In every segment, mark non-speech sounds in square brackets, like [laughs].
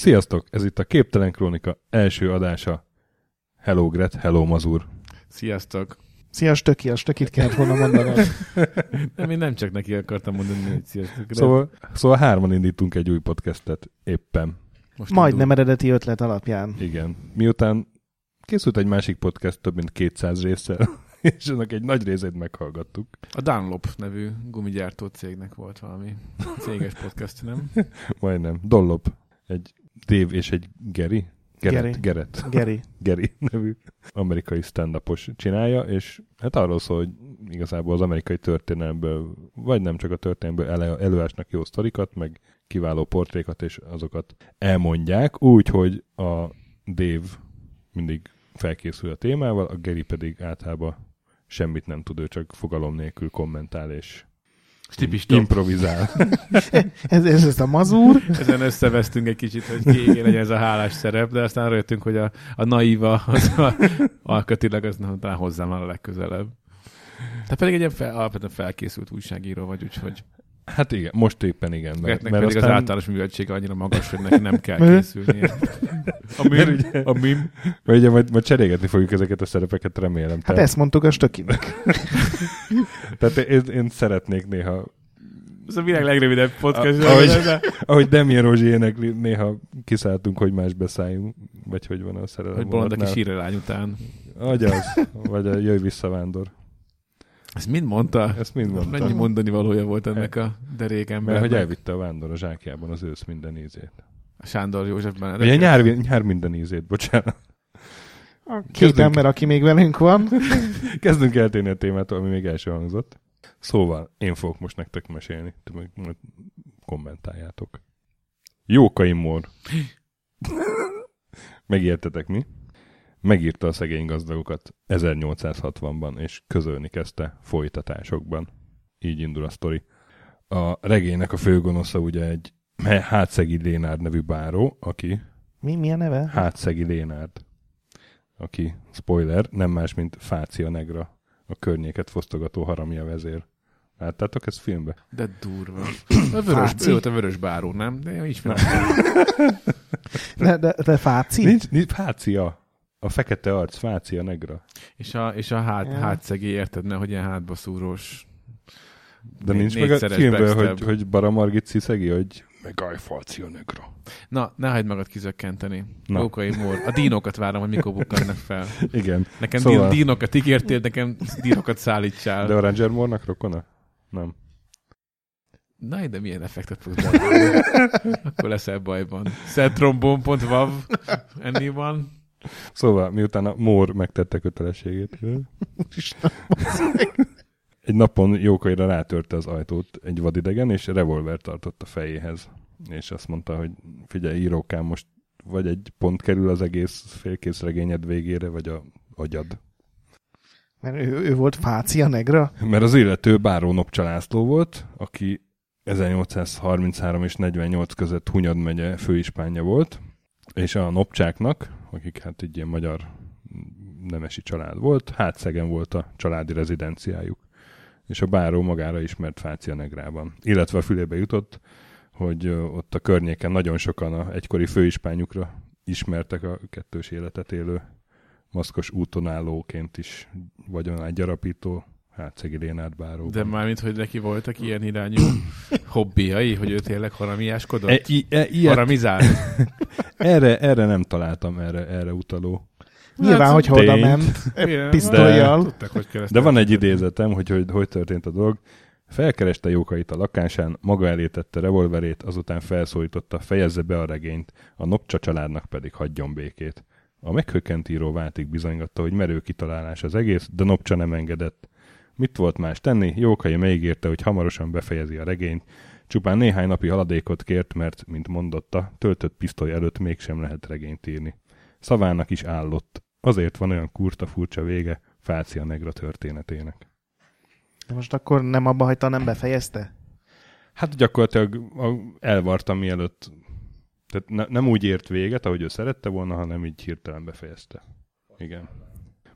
Sziasztok! Ez itt a Képtelen Krónika első adása. Hello Gret, hello Mazur. Sziasztok! Szia, Stöki, a Stökit kellett volna mondanod. [laughs] Nem, én nem csak neki akartam mondani, hogy sziasztok. Szóval, szóval hárman indítunk egy új podcastet éppen. most Majdnem eredeti ötlet alapján. Igen. Miután készült egy másik podcast több mint 200 résszel, [laughs] és annak egy nagy részét meghallgattuk. A Dunlop nevű gumigyártó cégnek volt valami céges podcast, nem? [laughs] Majdnem. Dollop. Egy Dave és egy Gary. Gerett. Gerett. Geri. Gary nevű amerikai stand csinálja, és hát arról szól, hogy igazából az amerikai történelemből, vagy nem csak a történelemből elő, előásnak jó sztorikat, meg kiváló portrékat, és azokat elmondják, úgy, hogy a Dave mindig felkészül a témával, a Gary pedig általában semmit nem tud, ő csak fogalom nélkül kommentál és Stipis improvizál. [laughs] Ez, ez, ez a mazúr. Ezen összevesztünk egy kicsit, hogy kiégé legyen ez a hálás szerep, de aztán rájöttünk, hogy a, a naiva, az a, alkatilag az nem, talán hozzám van a legközelebb. Te pedig egy ilyen fel, alapvetően felkészült újságíró vagy, úgyhogy Hát igen, most éppen igen. Mert, Gretnek mert pedig az aztán, általános műveltsége annyira magas, hogy neki nem kell [laughs] készülnie. A mim, ugye- a mim. mert ugye majd, majd cserégetni fogjuk ezeket a szerepeket, remélem. Hát Tehát- ezt mondtuk a Stökinek. [laughs] Tehát én, én szeretnék néha, Ez a világ legrövidebb podcast. A- ahogy- de- ahogy Demian Rozsi énekli, néha kiszálltunk, hogy más beszálljunk, vagy hogy van a szerelem. Hogy bolond a kis vonatnál. hírrelány után. Agyaz, vagy a Jöjj vissza vándor. Ezt mind mondta? Ezt mind mondta. Mennyi mondani valója volt ennek a derék Mert embernek. hogy elvitte a vándor a zsákjában az ősz minden ízét. A Sándor Józsefben. Vagy a nyár, nyár minden ízét, bocsánat. A két Kezdünk. ember, aki még velünk van. [laughs] Kezdünk eltérni a témától, ami még első hangzott. Szóval én fogok most nektek mesélni, ti meg majd kommentáljátok. Jókai Mór. [laughs] Megértetek mi? Megírta a szegény gazdagokat 1860-ban, és közölni kezdte folytatásokban. Így indul a sztori. A regénynek a főgonosza ugye egy Hátszegi Lénárd nevű báró, aki Mi, mi a neve? Hátszegi Lénárd, aki, spoiler, nem más, mint Fácia Negra, a környéket fosztogató haramja vezér. Láttátok ezt filmbe? De durva. [coughs] A vörös, Fáci? ő volt a vörös báró, nem? De ismerem. De, [laughs] de, de Fáci? Nincs, nincs Fácia. A fekete arc, Fácia Negra. És a, és a hát, Ja. hátszegé, érted, ne, hogy ilyen hátba szúrós. De nincs meg a filmben, hogy, hogy Bara Margit sziszegi, hogy megállj Fácia Negra. Na, ne hagyd magad kizökkenteni. Na. Jókai Mór. A dínokat várom, hogy mikor bukkannak fel. [laughs] Igen. Nekem Szóval- dínokat ígértél, nekem dínokat szállítsál. De a Ranger Moore-nak rokona? Nem. Na, de milyen effektet fogsz? [laughs] Akkor leszel bajban. Settrombon.vav anyone? Szóval, miután a Mór megtette kötelességét, egy napon Jókaira rátörte az ajtót egy vadidegen, és revolver tartott a fejéhez. És azt mondta, hogy figyelj, írókám, most vagy egy pont kerül az egész félkész regényed végére, vagy a agyad. Mert ő, ő volt Fácia Negra? Mert az illető Báró Nopcsa László volt, aki 1833 és 48 között Hunyad megye főispánja volt, és a Nopcsáknak, akik hát egy ilyen magyar nemesi család volt, hátszegen volt a családi rezidenciájuk. És a báró magára ismert Fácia Negrában. Illetve a fülébe jutott, hogy ott a környéken nagyon sokan a egykori főispányukra ismertek a kettős életet élő maszkos úton állóként is vagyonát gyarapító Hátszegi Lénárd báró. De mármint, hogy neki voltak ilyen irányú [coughs] hobbiai, hogy ő tényleg haramiáskodott? E, i, e, ilyet, Haramizált? [laughs] erre, erre nem találtam erre, erre utaló. Nyilván, Hát, [laughs] hogy oda ment pisztolyjal. Hogy. De van egy idézetem, hogy hogy, hogy történt a dolog. Felkereste Jókait a lakásán, maga elé tette revolverét, azután felszólította, fejezze be a regényt, a Nopcsa családnak pedig hagyjon békét. A meghökkent író váltig bizonygatta, hogy merő kitalálás az egész, de Nopcsa nem engedett. Mit volt más tenni? Jókai megígérte, hogy hamarosan befejezi a regényt. Csupán néhány napi haladékot kért, mert, mint mondotta, töltött pisztoly előtt mégsem lehet regényt írni. Szavának is állott. Azért van olyan kurta furcsa vége Fácia Negra történetének. De most akkor nem abba hagyta, nem befejezte? Hát gyakorlatilag a- elvarta mielőtt, tehát ne, nem úgy ért véget, ahogy ő szerette volna, hanem így hirtelen befejezte. Igen.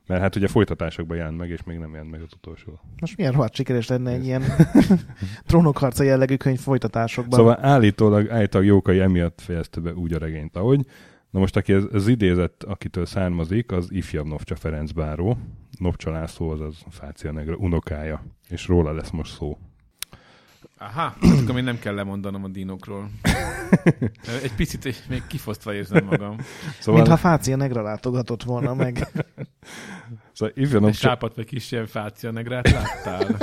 Mert hát ugye folytatásokban jelent meg, és még nem jelent meg az utolsó. Most milyen rohadt sikeres lenne egy ilyen [laughs] trónokharca jellegű könyv folytatásokban. Szóval állítólag, állítólag Jókai emiatt fejezte be úgy a regényt, ahogy. Na most, aki ez, ez idézett, akitől származik, az ifjabb Novcsa Ferenc báró. Novcsa László, az az Fácia Negra unokája, és róla lesz most szó. Aha, akkor még nem kell lemondanom a dinokról. Egy picit még kifosztva érzem magam. Szóval, Mintha Fácia Negra látogatott volna meg. [laughs] szóval ifjabb Egy Novcsa, sápat vagy kis ilyen fácia negrát láttál?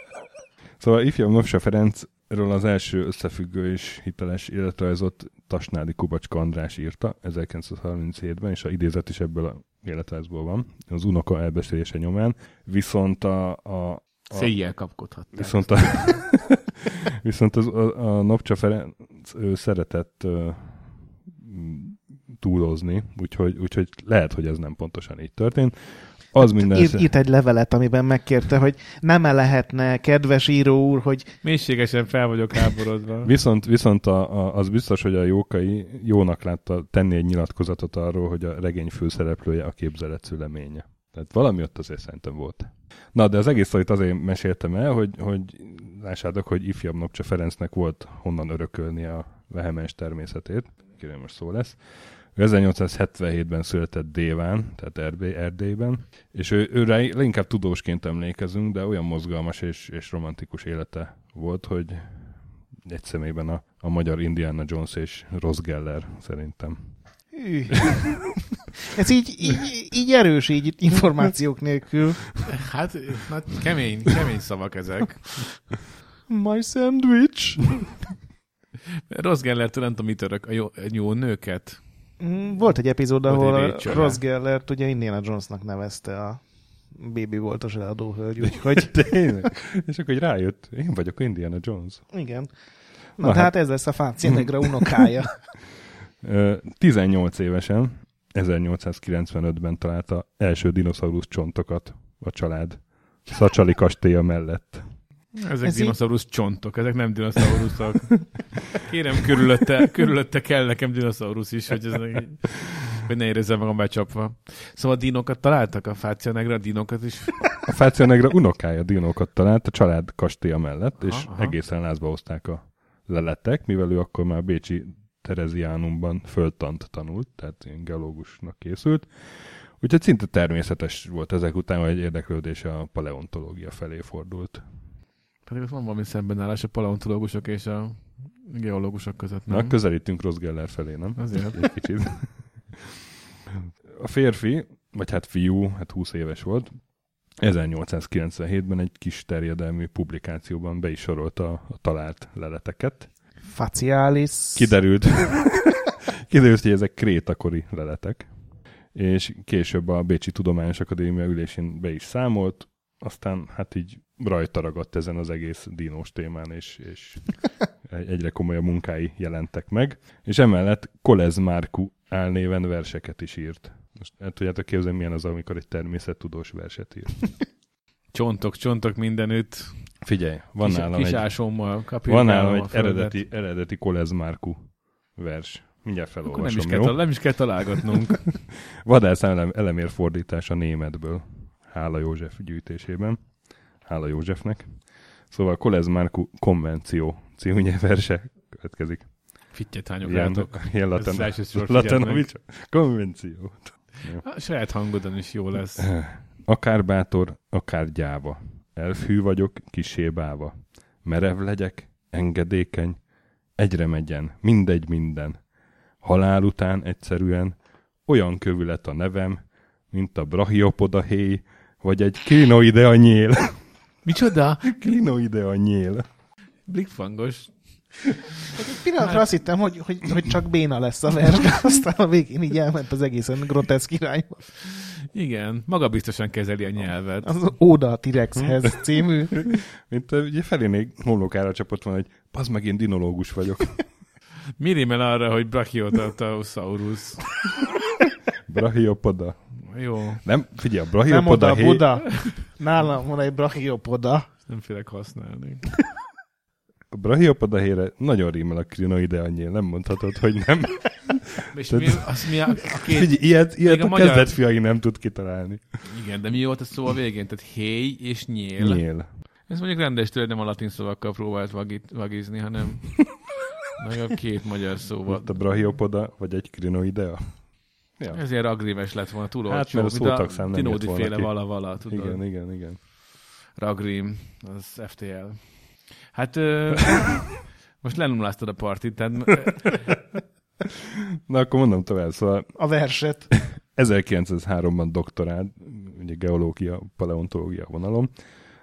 [laughs] szóval ifjabb Novcsa Ferencről az első összefüggő és hiteles életrajzot Tasnádi Kubacska András írta 1937-ben, és a idézet is ebből a életrajzból van, az unoka elbeszélése nyomán, viszont a, a a- Széjjel kapkodhatták. Viszont a, [laughs] viszont az, a, a Nopcsa Ferenc ő szeretett túlozni, úgyhogy, úgyhogy lehet, hogy ez nem pontosan így történt. Az minden Írt, írt egy levelet, amiben megkérte, hogy nem-e lehetne, kedves író úr, hogy Mélységesen fel vagyok háborodva. [laughs] Viszont, viszont a, a, az biztos, hogy a Jókai jónak látta tenni egy nyilatkozatot arról, hogy a regény főszereplője a képzelet szüleménye. Tehát valami ott azért szerintem volt. Na, de az egész szorít azért meséltem el, hogy, hogy lássátok, hogy ifjabb Nopcsa Ferencnek volt honnan örökölni a vehemens természetét. Kiről most szó lesz. Ő 1877-ben született Déván, tehát Erdély, Erdélyben, és ő, őre inkább tudósként emlékezünk, de olyan mozgalmas és, és romantikus élete volt, hogy egy személyben a, a magyar Indiana Jones és Ross Geller szerintem. [laughs] Ez így, így, így erős, így információk nélkül. Hát, hát kemény, kemény szavak ezek. My sandwich. Rossz Gellertől nem tudom, mit örök, a jó, a jó nőket. Mm, Volt egy epizód, ahol. Ross Gellert ugye Indiana Jonesnak nevezte a Baby voltos eladó hölgy, úgyhogy Tényleg? és akkor rájött, én vagyok Indiana Jones. igen. Na Na, hát- hát ez lesz a Negra unokája. [laughs] Ö, 18 évesen, 1895-ben találta első dinoszaurusz csontokat a család Szacsali kastélya mellett. Ezek Ez Ez így- dinoszaurusz csontok, ezek nem dinoszauruszok. [laughs] Kérem, körülötte, körülötte kell nekem dinoszaurusz is, hogy, ez, így- hogy ne érezzem magam becsapva. Szóval dinokat találtak a Fácia Negra, a dinokat is. A Fácia Negra unokája dinókat talált a család kastélya mellett, és Aha, egészen lázba hozták a leletek, mivel ő akkor már Bécsi Tereziánumban földtant tanult, tehát ilyen geológusnak készült. Úgyhogy szinte természetes volt ezek után, hogy egy érdeklődése a paleontológia felé fordult. Pedig ott van valami szembenállás a paleontológusok és a geológusok között, nem? Na, közelítünk Ross Geller felé, nem? Azért. Egy kicsit. A férfi, vagy hát fiú, hát 20 éves volt, 1897-ben egy kis terjedelmű publikációban be is sorolta a talált leleteket. Facialis. Kiderült, [laughs] kiderült, hogy ezek krétakori leletek, és később a Bécsi Tudományos Akadémia ülésén be is számolt, aztán hát így rajta ragadt ezen az egész dinós témán, és, és egy- [laughs] egyre komolyabb munkái jelentek meg, és emellett Kolez Márku álnéven verseket is írt. Most el tudjátok képzelni, milyen az, amikor egy természettudós verset ír. [laughs] Csontok, csontok mindenütt. Figyelj, van kis, nálam kis egy, kapjuk. van nálam egy eredeti, eredeti Kolez Márku vers. Mindjárt Akkor nem is, felolvasom, kell, jó? tal- nem is kell találgatnunk. [laughs] Vadász elem, elemér fordítás a németből. Hála József gyűjtésében. Hála Józsefnek. Szóval Kolez Márku konvenció című [laughs] verse következik. Fittyet Ilyen, hányográtok. ilyen latenovics konvenció. A saját hangodon is jó lesz. [clears throat] Akár bátor, akár gyáva. Elfhű vagyok, kisé báva. Merev legyek, engedékeny. Egyre megyen, mindegy minden. Halál után egyszerűen olyan kövület a nevem, mint a brachiopoda héj, vagy egy klinoidea nyél. [laughs] Micsoda? klinoidea nyél. Blikfangos. Egy pillanatra azt hittem, hogy, hogy, hogy csak béna lesz a vers, [laughs] de aztán a végén így elment az egészen groteszk irányba. Igen, maga biztosan kezeli a nyelvet. Az Óda a T-Rexhez című. [laughs] Mint ugye felénél homlokára csapott van, hogy az meg én dinológus vagyok. [laughs] Mi rímel arra, hogy Brachiotosaurus? Brachiopoda. Jó, Nem, figyelj, a Nem brachiopoda oda, héj... Buda. Nálam van egy brachiopoda. nem félek használni. [laughs] A brachiopoda héjre nagyon rímel a klinoidea nyél, nem mondhatod, hogy nem. [laughs] És Tehát- mi, az mi a, a [laughs] két... Figyelj, ilyet, ilyet a a, magyar- kezdetfiai nem tud kitalálni. Igen, de mi volt a szó a végén? Tehát héj és nyél. Nyél. Ez mondjuk rendes tőle nem a latin szavakkal próbált vagit, vagizni, hanem a két magyar szóval. Volt a brachiopoda, vagy egy krinoidea. Ja. Ez ilyen ragrimes lett volna, túl Hát, olcsó, mert a mint nem Tinódi jött volna féle ki. vala-vala, tudod. Igen, igen, igen. Ragrim, az FTL. Hát ö, [laughs] most lenulláztad a partit, tehát [laughs] Na akkor mondom tovább, szóval A verset. [laughs] 1903-ban doktorált, ugye geológia, paleontológia vonalom,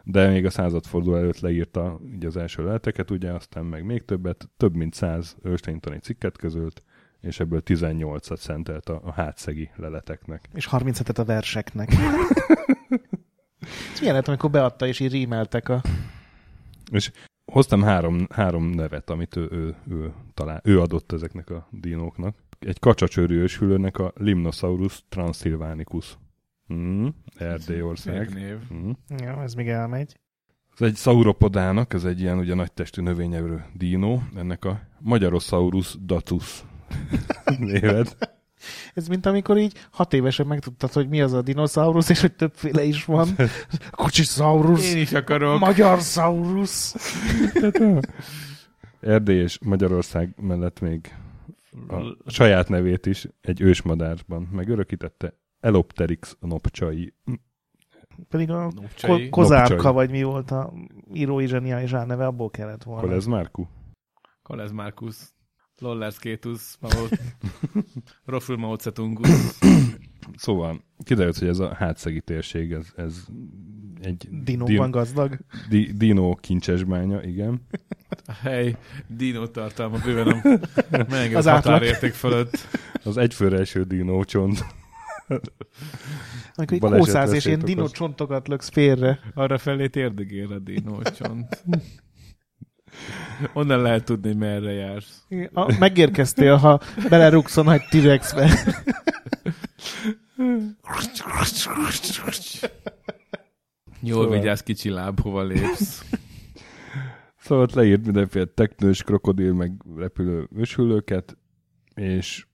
de még a századforduló előtt leírta ugye az első leleteket, ugye aztán meg még többet, több mint 100 ősténytani cikket közölt, és ebből 18-at szentelt a, a hátszegi leleteknek. És 37-et a verseknek. Ez milyen lett, amikor beadta, és így rímeltek a... És hoztam három, három nevet, amit ő, ő, ő, talál, ő adott ezeknek a dinóknak. Egy kacsacsőrű őshülőnek a Limnosaurus transylvanicus. Mm, Erdélyország. név. Mm. Ja, ez még elmegy. Ez egy sauropodának, ez egy ilyen ugye nagytestű növényevő dínó, ennek a Magyarosaurus datus [laughs] névet. Ez mint amikor így hat évesen megtudtad, hogy mi az a dinoszaurusz, és hogy többféle is van. [laughs] Kocsisaurus, Én is akarok. magyar szaurus. [laughs] Erdély és Magyarország mellett még a saját nevét is egy ősmadárban megörökítette. Elopterix nopcsai. Pedig a Nopcsai. ko- kozárka, Nopcsai. vagy mi volt a írói zseniális álneve, abból kellett volna. Hol ez Márku? Kolez Markus. Lollers Kétus. Mao... [laughs] Rofül Mao Tse-tungus. [coughs] Szóval kiderült, hogy ez a hátszegi térség, ez, ez egy Dinóban gazdag. di, dino kincsesbánya, igen. A hely dino tartalma bőven a Az átlag. határérték fölött. Az egyfőre eső dino csont. Amikor egy és ilyen okoz. csontokat löksz félre. Arra felé térdegél a dino csont. Onnan lehet tudni, hogy merre jársz. A, megérkeztél, ha belerúgsz a nagy T-rexbe. Jól Szóval- vigyázz, kicsi láb, hova lépsz. Szóval ott leírt mindenféle teknős, krokodil, meg repülő őshüllőket, és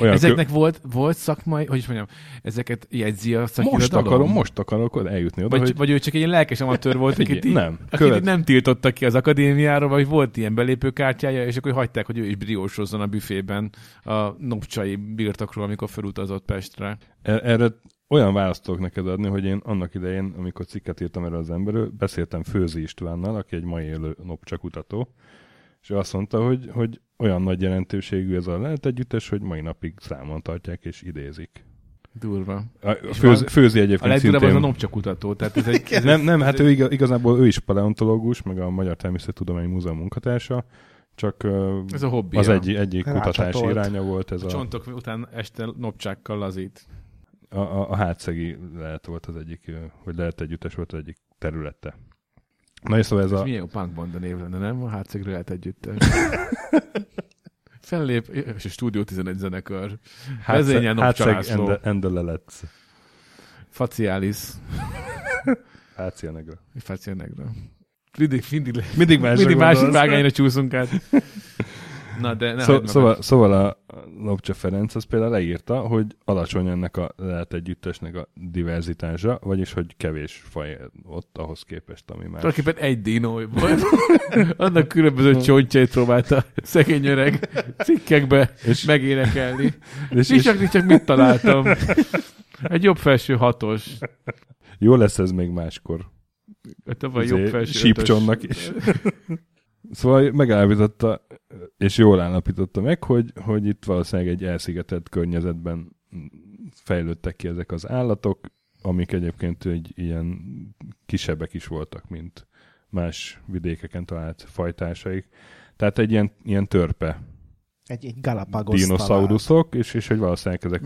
olyan Ezeknek volt, volt szakmai, hogy is mondjam, ezeket jegyzi a most szakirodalom? akarom, most akarok eljutni oda, Vagy, hogy vagy ő csak egy ilyen lelkes amatőr volt, akit, így- nem, akit követ- nem tiltottak ki az akadémiára, vagy volt ilyen belépőkártyája, és akkor hagyták, hogy ő is briósozzon a büfében a nopcsai birtokról, amikor felutazott Pestre. E- Erre olyan választ tudok neked adni, hogy én annak idején, amikor cikket írtam erről az emberről, beszéltem Főzi Istvánnal, aki egy mai élő nopcsa kutató, és ő azt mondta, hogy, hogy olyan nagy jelentőségű ez a lehet együttes, hogy mai napig számon tartják és idézik. Durva. A, És főzi, főzi A egyébként legdurabb az a nopcsa kutató, tehát ez egy... [laughs] Ez Nem, nem, hát ő iga- igazából ő is paleontológus, meg a Magyar Természettudományi Múzeum munkatársa, csak Ez a hobbi. az egy, egyik kutatási iránya volt ez a a, csontok után este nopcsákkal lazít. a, a, a hátszegi lehet volt az egyik, hogy lehet együttes volt az egyik területe. Na és szóval ez Ez a... milyen jó punk banda név lenne, nem? A hátszegről lehet együtt. Fellép, és a Stúdió 11 zenekar. Vezényel hátszeg László. ende, endelelec. Facialis. Hácia negra. Facia negra. Mindig, mindig, Mindig másra mindig másik vágányra csúszunk át. [laughs] Na, de ne Szó, meg szóval, a- szóval a Lopcsa Ferenc az például leírta, hogy alacsony ennek a lehet együttesnek a diverzitása, vagyis hogy kevés faj ott ahhoz képest, ami már. Tulajdonképpen egy dinó volt. [laughs] Annak különböző [laughs] csontjait próbálta szegény öreg cikkekbe És- megénekelni. [laughs] És, És és csak, csak mit találtam? Egy jobb felső hatos. jó lesz ez még máskor. A tavaly Izé, jobb felső sípcsonnak is. Szóval megállapította, és jól állapította meg, hogy, hogy itt valószínűleg egy elszigetelt környezetben fejlődtek ki ezek az állatok, amik egyébként egy ilyen kisebbek is voltak, mint más vidékeken talált fajtásaik. Tehát egy ilyen, ilyen törpe Egy, egy Galapagos dinoszauruszok, és, és hogy valószínűleg ezek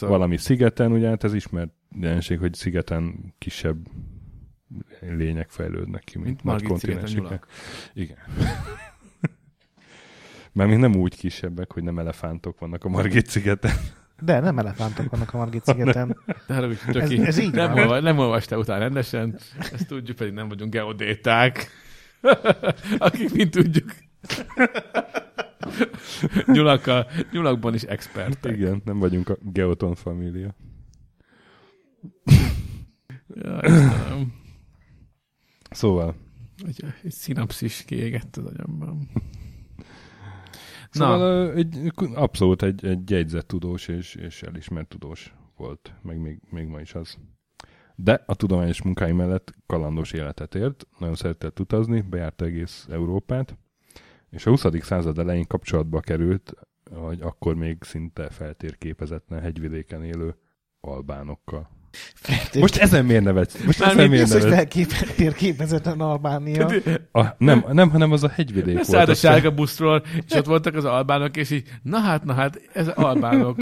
valami szigeten, ugye hát ez ismert jelenség, hogy szigeten kisebb lények fejlődnek ki, mint, Mint nagy nyulak. Igen. [laughs] Mert még nem úgy kisebbek, hogy nem elefántok vannak a Margit szigeten. De nem elefántok vannak a Margit szigeten. Csak Ez- így, ez így nem, olva, nem olvastál utána rendesen, ezt tudjuk, pedig nem vagyunk geodéták. [laughs] Akik mind tudjuk. [laughs] Nyulakkal, nyulakban is expertek. Igen, nem vagyunk a Geoton família. Ja, Istenem. Szóval, Egy, egy szinapszis kiégett az agyamban. szóval Na, egy, abszolút egy, egy jegyzett tudós és, és elismert tudós volt, meg még, még ma is az. De a tudományos munkái mellett kalandos életet élt, nagyon szeretett utazni, bejárta egész Európát, és a 20. század elején kapcsolatba került, hogy akkor még szinte feltérképezetlen hegyvidéken élő albánokkal. Most ezen miért nevetsz? Most Már ezen miért Biztos, hogy nevetsz? felkép, térképezetlen Albánia. A, nem, nem, hanem az a hegyvidék volt. Szállt a sárga buszról, és ott voltak az albánok, és így, na hát, na hát, ez albánok.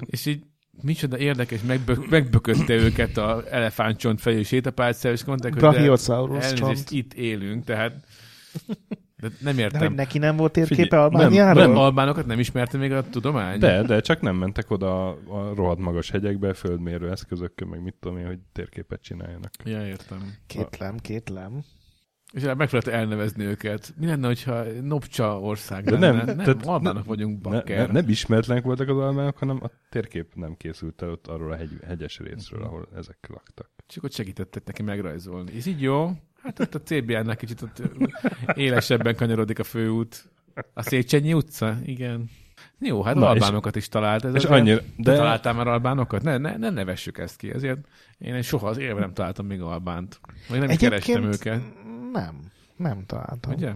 és így, micsoda érdekes, megbök, megbökötte őket a elefántcsont fejű sétapálcával, és mondták, hogy de elnézést, itt élünk, tehát de nem De értem. hogy neki nem volt térképe Albániáról? nem, albánokat nem ismerte még a tudomány? De, de csak nem mentek oda a, rohadt magas hegyekbe, földmérő eszközökkel, meg mit tudom én, hogy térképet csináljanak. Ja, értem. Kétlem, kétlem. És megfelelően elnevezni őket. Mi lenne, hogyha Nopcsa ország De lenne? nem, nem tehát albánok vagyunk, Ne, bakker. ne, nem ismeretlenek voltak az albánok, hanem a térkép nem készült el ott arról a hegy, hegyes részről, ahol ezek laktak. Csak ott segítettek neki megrajzolni. És így jó, hát ott a CBN-nek kicsit ott élesebben kanyarodik a főút. A Széchenyi utca? Igen. Jó, hát Na, Na, és- albánokat is talált. Ez És annyira, Te de találtál már albánokat? Ne, ne, ne nevessük ezt ki. Ezért én soha az életben nem találtam még albánt. Vagy nem is kerestem őket. nem. Nem találtam. Ugye?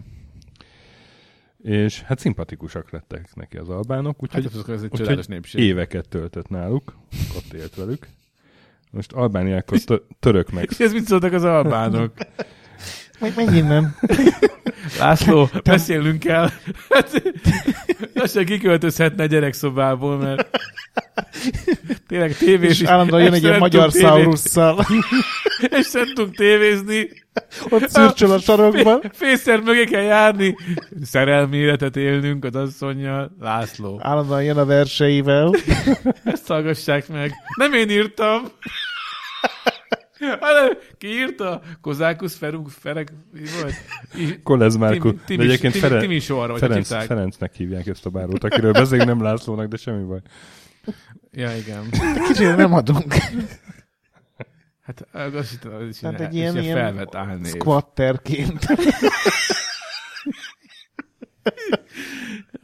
és hát szimpatikusak lettek neki az albánok, úgyhogy Hát ez egy úgyhogy népség. éveket töltött náluk, ott élt velük. Most Albániákhoz tö- török meg És [laughs] ez mit szóltak az albánok? [laughs] Meg megint nem. [laughs] László, beszélnünk kell. Hát, lassan kiköltözhetne a gyerekszobából, mert tényleg tévés És állandóan jön egy ilyen magyar szaurusszal. [laughs] És nem tudunk tévézni. Ott szürcsöl a sarokban. Fé- Fészer mögé kell járni. Szerelmi életet élnünk az asszonynal. László. Állandóan jön a verseivel. Ezt hallgassák meg. Nem én írtam. [laughs] Hanem ki írta? Kozákusz Ferug, Fereg, mi volt? Kolez Márku. Timi- De egyébként Timi- Fere- Timi sorra, vagy Ferenc, Ferenc, Ferencnek hívják ezt a bárót, akiről beszélünk nem Lászlónak, de semmi baj. Ja, igen. Kicsit nem adunk. Hát hittem, hogy ez Tehát ilyen, egy ilyen, ilyen, ilyen felvett álnév. squatterként.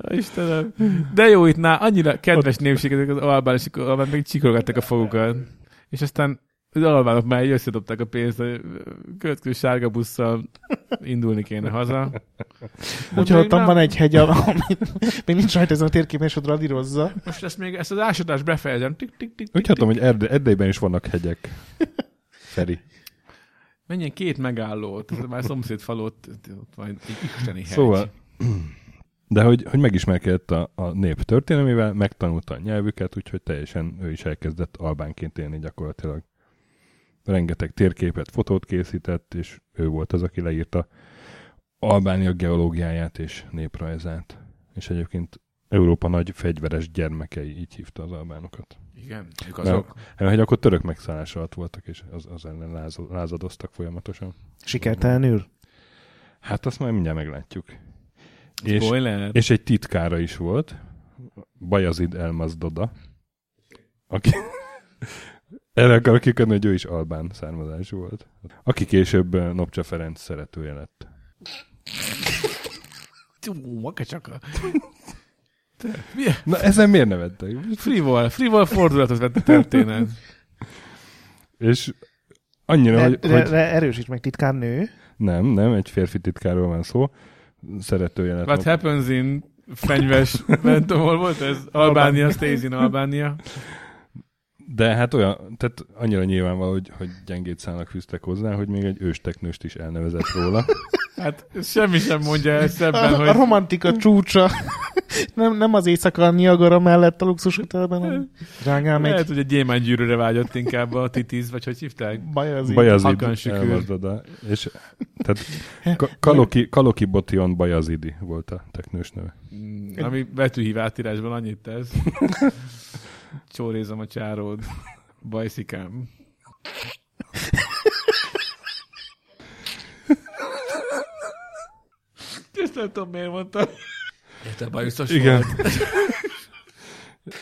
Istenem. De jó itt ná, annyira kedves népség ezek az albán, és akkor albán meg csikorogatták a fogukat. És aztán az albánok már így összedobták a pénzt, a következő sárga busszal indulni kéne haza. Úgy hallottam, van egy hegy, amit még nincs rajta ezen a térképen, és ott radírozza. Most ezt még, ezt az ásadást befejezem. Tik, tik, tik, Úgy hallom, hogy Erde- Erdélyben is vannak hegyek. Feri. Menjen két megállót, ez már szomszéd falót, ott van egy isteni hegy. Szóval, de hogy, hogy megismerkedett a, a nép történelmével, megtanulta a nyelvüket, úgyhogy teljesen ő is elkezdett albánként élni gyakorlatilag. Rengeteg térképet, fotót készített, és ő volt az, aki leírta Albánia geológiáját és néprajzát. És egyébként Európa nagy fegyveres gyermekei, így hívta az albánokat. Igen, ők azok. Nem, hogy akkor török megszállás alatt voltak, és az, az ellen láz, lázadoztak folyamatosan. Sikertelenül. Hát azt majd mindjárt meglátjuk. És, Spoiler. és egy titkára is volt, Bajazid Elmazdoda, aki erre akarok kikötni, hogy ő is albán származású volt. Aki később eh, Nopcsa Ferenc szeretője lett. Makacsaka. Te, milyen Na ezen miért nevettek? frivol, frivol fordulatot vett a történet. És annyira, De, hogy, de, hogy de erősíts meg titkán nő. nem, nem, egy férfi titkáról van szó, szeretője lett. What happens in fenyves, nem tudom, hol volt ez? Albánia, stays in Albánia. De hát olyan, tehát annyira nyilvánvaló, hogy, hogy gyengét szállnak fűztek hozzá, hogy még egy ősteknőst is elnevezett róla. [laughs] Hát semmi sem mondja ezt A, ebben, a hogy romantika csúcsa. [laughs] Nem, nem az éjszaka a Niagara mellett a luxus hotelben, hanem lehet, meg hogy egy gyémántgyűrűre vágyott inkább a titiz, vagy hogy hívták? Bajazid. Bajazid elmazdoda. És tehát Ka- Kaloki, Kaloki Botion Bajazidi volt a teknős neve. Mm, Ami betűhív átírásban annyit tesz. [laughs] Csórézom a csáród. [laughs] Bajszikám. Ezt nem tudom, miért mondtam. Érted, bajuszos Igen. volt?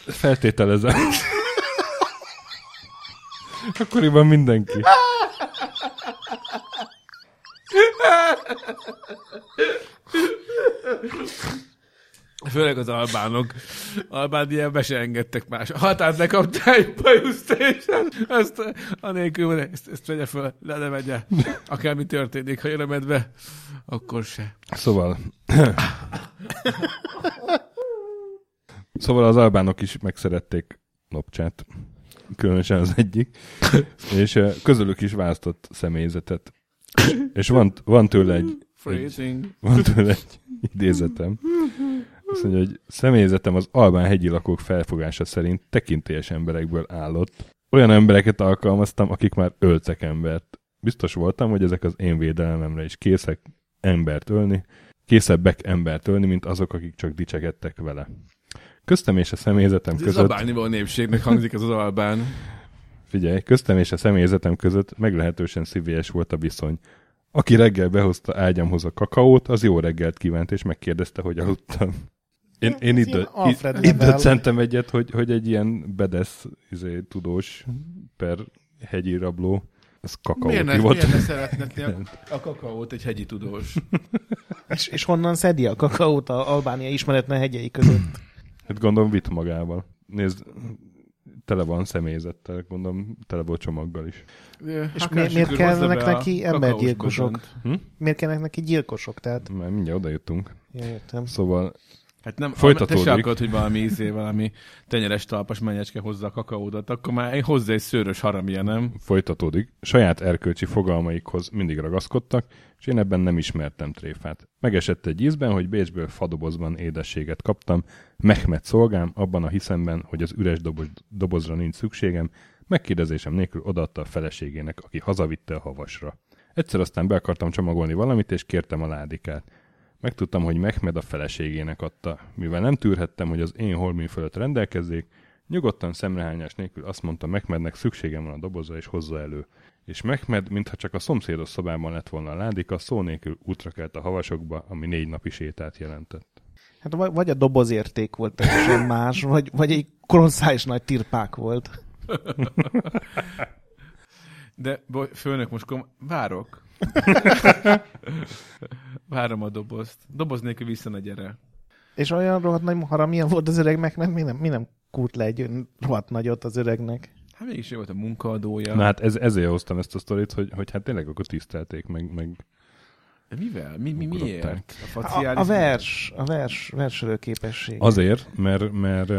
Feltételezem. Akkoriban mindenki. [laughs] Főleg az albánok. Albániában be se engedtek más. Határt lekaptál egy bajuszt, és azt anélkül, ezt, ezt vegye föl, le ne vegye. Akármi történik, ha jön a medve, akkor se. Szóval... szóval az albánok is megszerették Nopcsát. Különösen az egyik. És eh, közülük is választott személyzetet. És van, van tőle egy, egy, van tőle egy idézetem. Azt mondja, hogy személyzetem az albán hegyi lakók felfogása szerint tekintélyes emberekből állott. Olyan embereket alkalmaztam, akik már öltek embert. Biztos voltam, hogy ezek az én védelememre is készek embert ölni, készebbek embert ölni, mint azok, akik csak dicsekedtek vele. Köztem és a személyzetem Ez között... albániból népségnek hangzik ez az albán. Figyelj, köztem és a személyzetem között meglehetősen szívélyes volt a viszony. Aki reggel behozta ágyamhoz a kakaót, az jó reggelt kívánt, és megkérdezte, hogy aludtam. Én, én Ez itt, itt, itt döccentem egyet, hogy, hogy egy ilyen bedesz izé, tudós per hegyi rabló, az kakaót Miért ne, hívott. miért ne szeretne [laughs] a, kakaót egy hegyi tudós? [laughs] És, és honnan szedi a kakaót a Albánia ismeretlen hegyei között? Hát gondolom vitt magával. Nézd, tele van személyzettel, gondolom tele volt csomaggal is. És miért- miért kellnek neki embergyilkosok? Hm? Miért kellnek neki gyilkosok? Tehát, Már mindjárt oda jutunk. ja, értem. Szóval Hát nem, Folytatódik. Te se akarod, hogy valami ízé, valami tenyeres talpas menyecske hozza a kakaódat, akkor már hozzá egy szőrös haramja, nem? folytatódik. Saját erkölcsi fogalmaikhoz mindig ragaszkodtak, és én ebben nem ismertem tréfát. Megesett egy ízben, hogy Bécsből fadobozban édességet kaptam, Mehmet szolgám, abban a hiszemben, hogy az üres doboz, dobozra nincs szükségem, megkérdezésem nélkül odaadta a feleségének, aki hazavitte a havasra. Egyszer aztán be akartam csomagolni valamit, és kértem a ládikát. Megtudtam, hogy Mehmed a feleségének adta. Mivel nem tűrhettem, hogy az én holmin fölött rendelkezzék, nyugodtan szemrehányás nélkül azt mondta Mehmednek szükségem van a dobozra, és hozza elő. És Mehmed, mintha csak a szomszédos szobában lett volna a ládika, szó nélkül útra kelt a havasokba, ami négy napi sétát jelentett. Hát vagy vagy a dobozérték volt teljesen más, vagy, vagy egy koloszális nagy tirpák volt. [laughs] De boly, főnök, most kom- várok. [laughs] Várom a dobozt. Doboz nélkül vissza ne gyere. És olyan rohadt nagy haramia volt az öregnek, nem, mi nem, mi nem kút le egy olyan rohadt nagyot az öregnek. Hát mégis ő volt a munkaadója. Na hát ez, ezért hoztam ezt a sztorit, hogy, hogy hát tényleg akkor tisztelték, meg, meg De mivel? Mi, mi, miért? A, A, a vers, a vers, verselő képesség. azért, mert, mert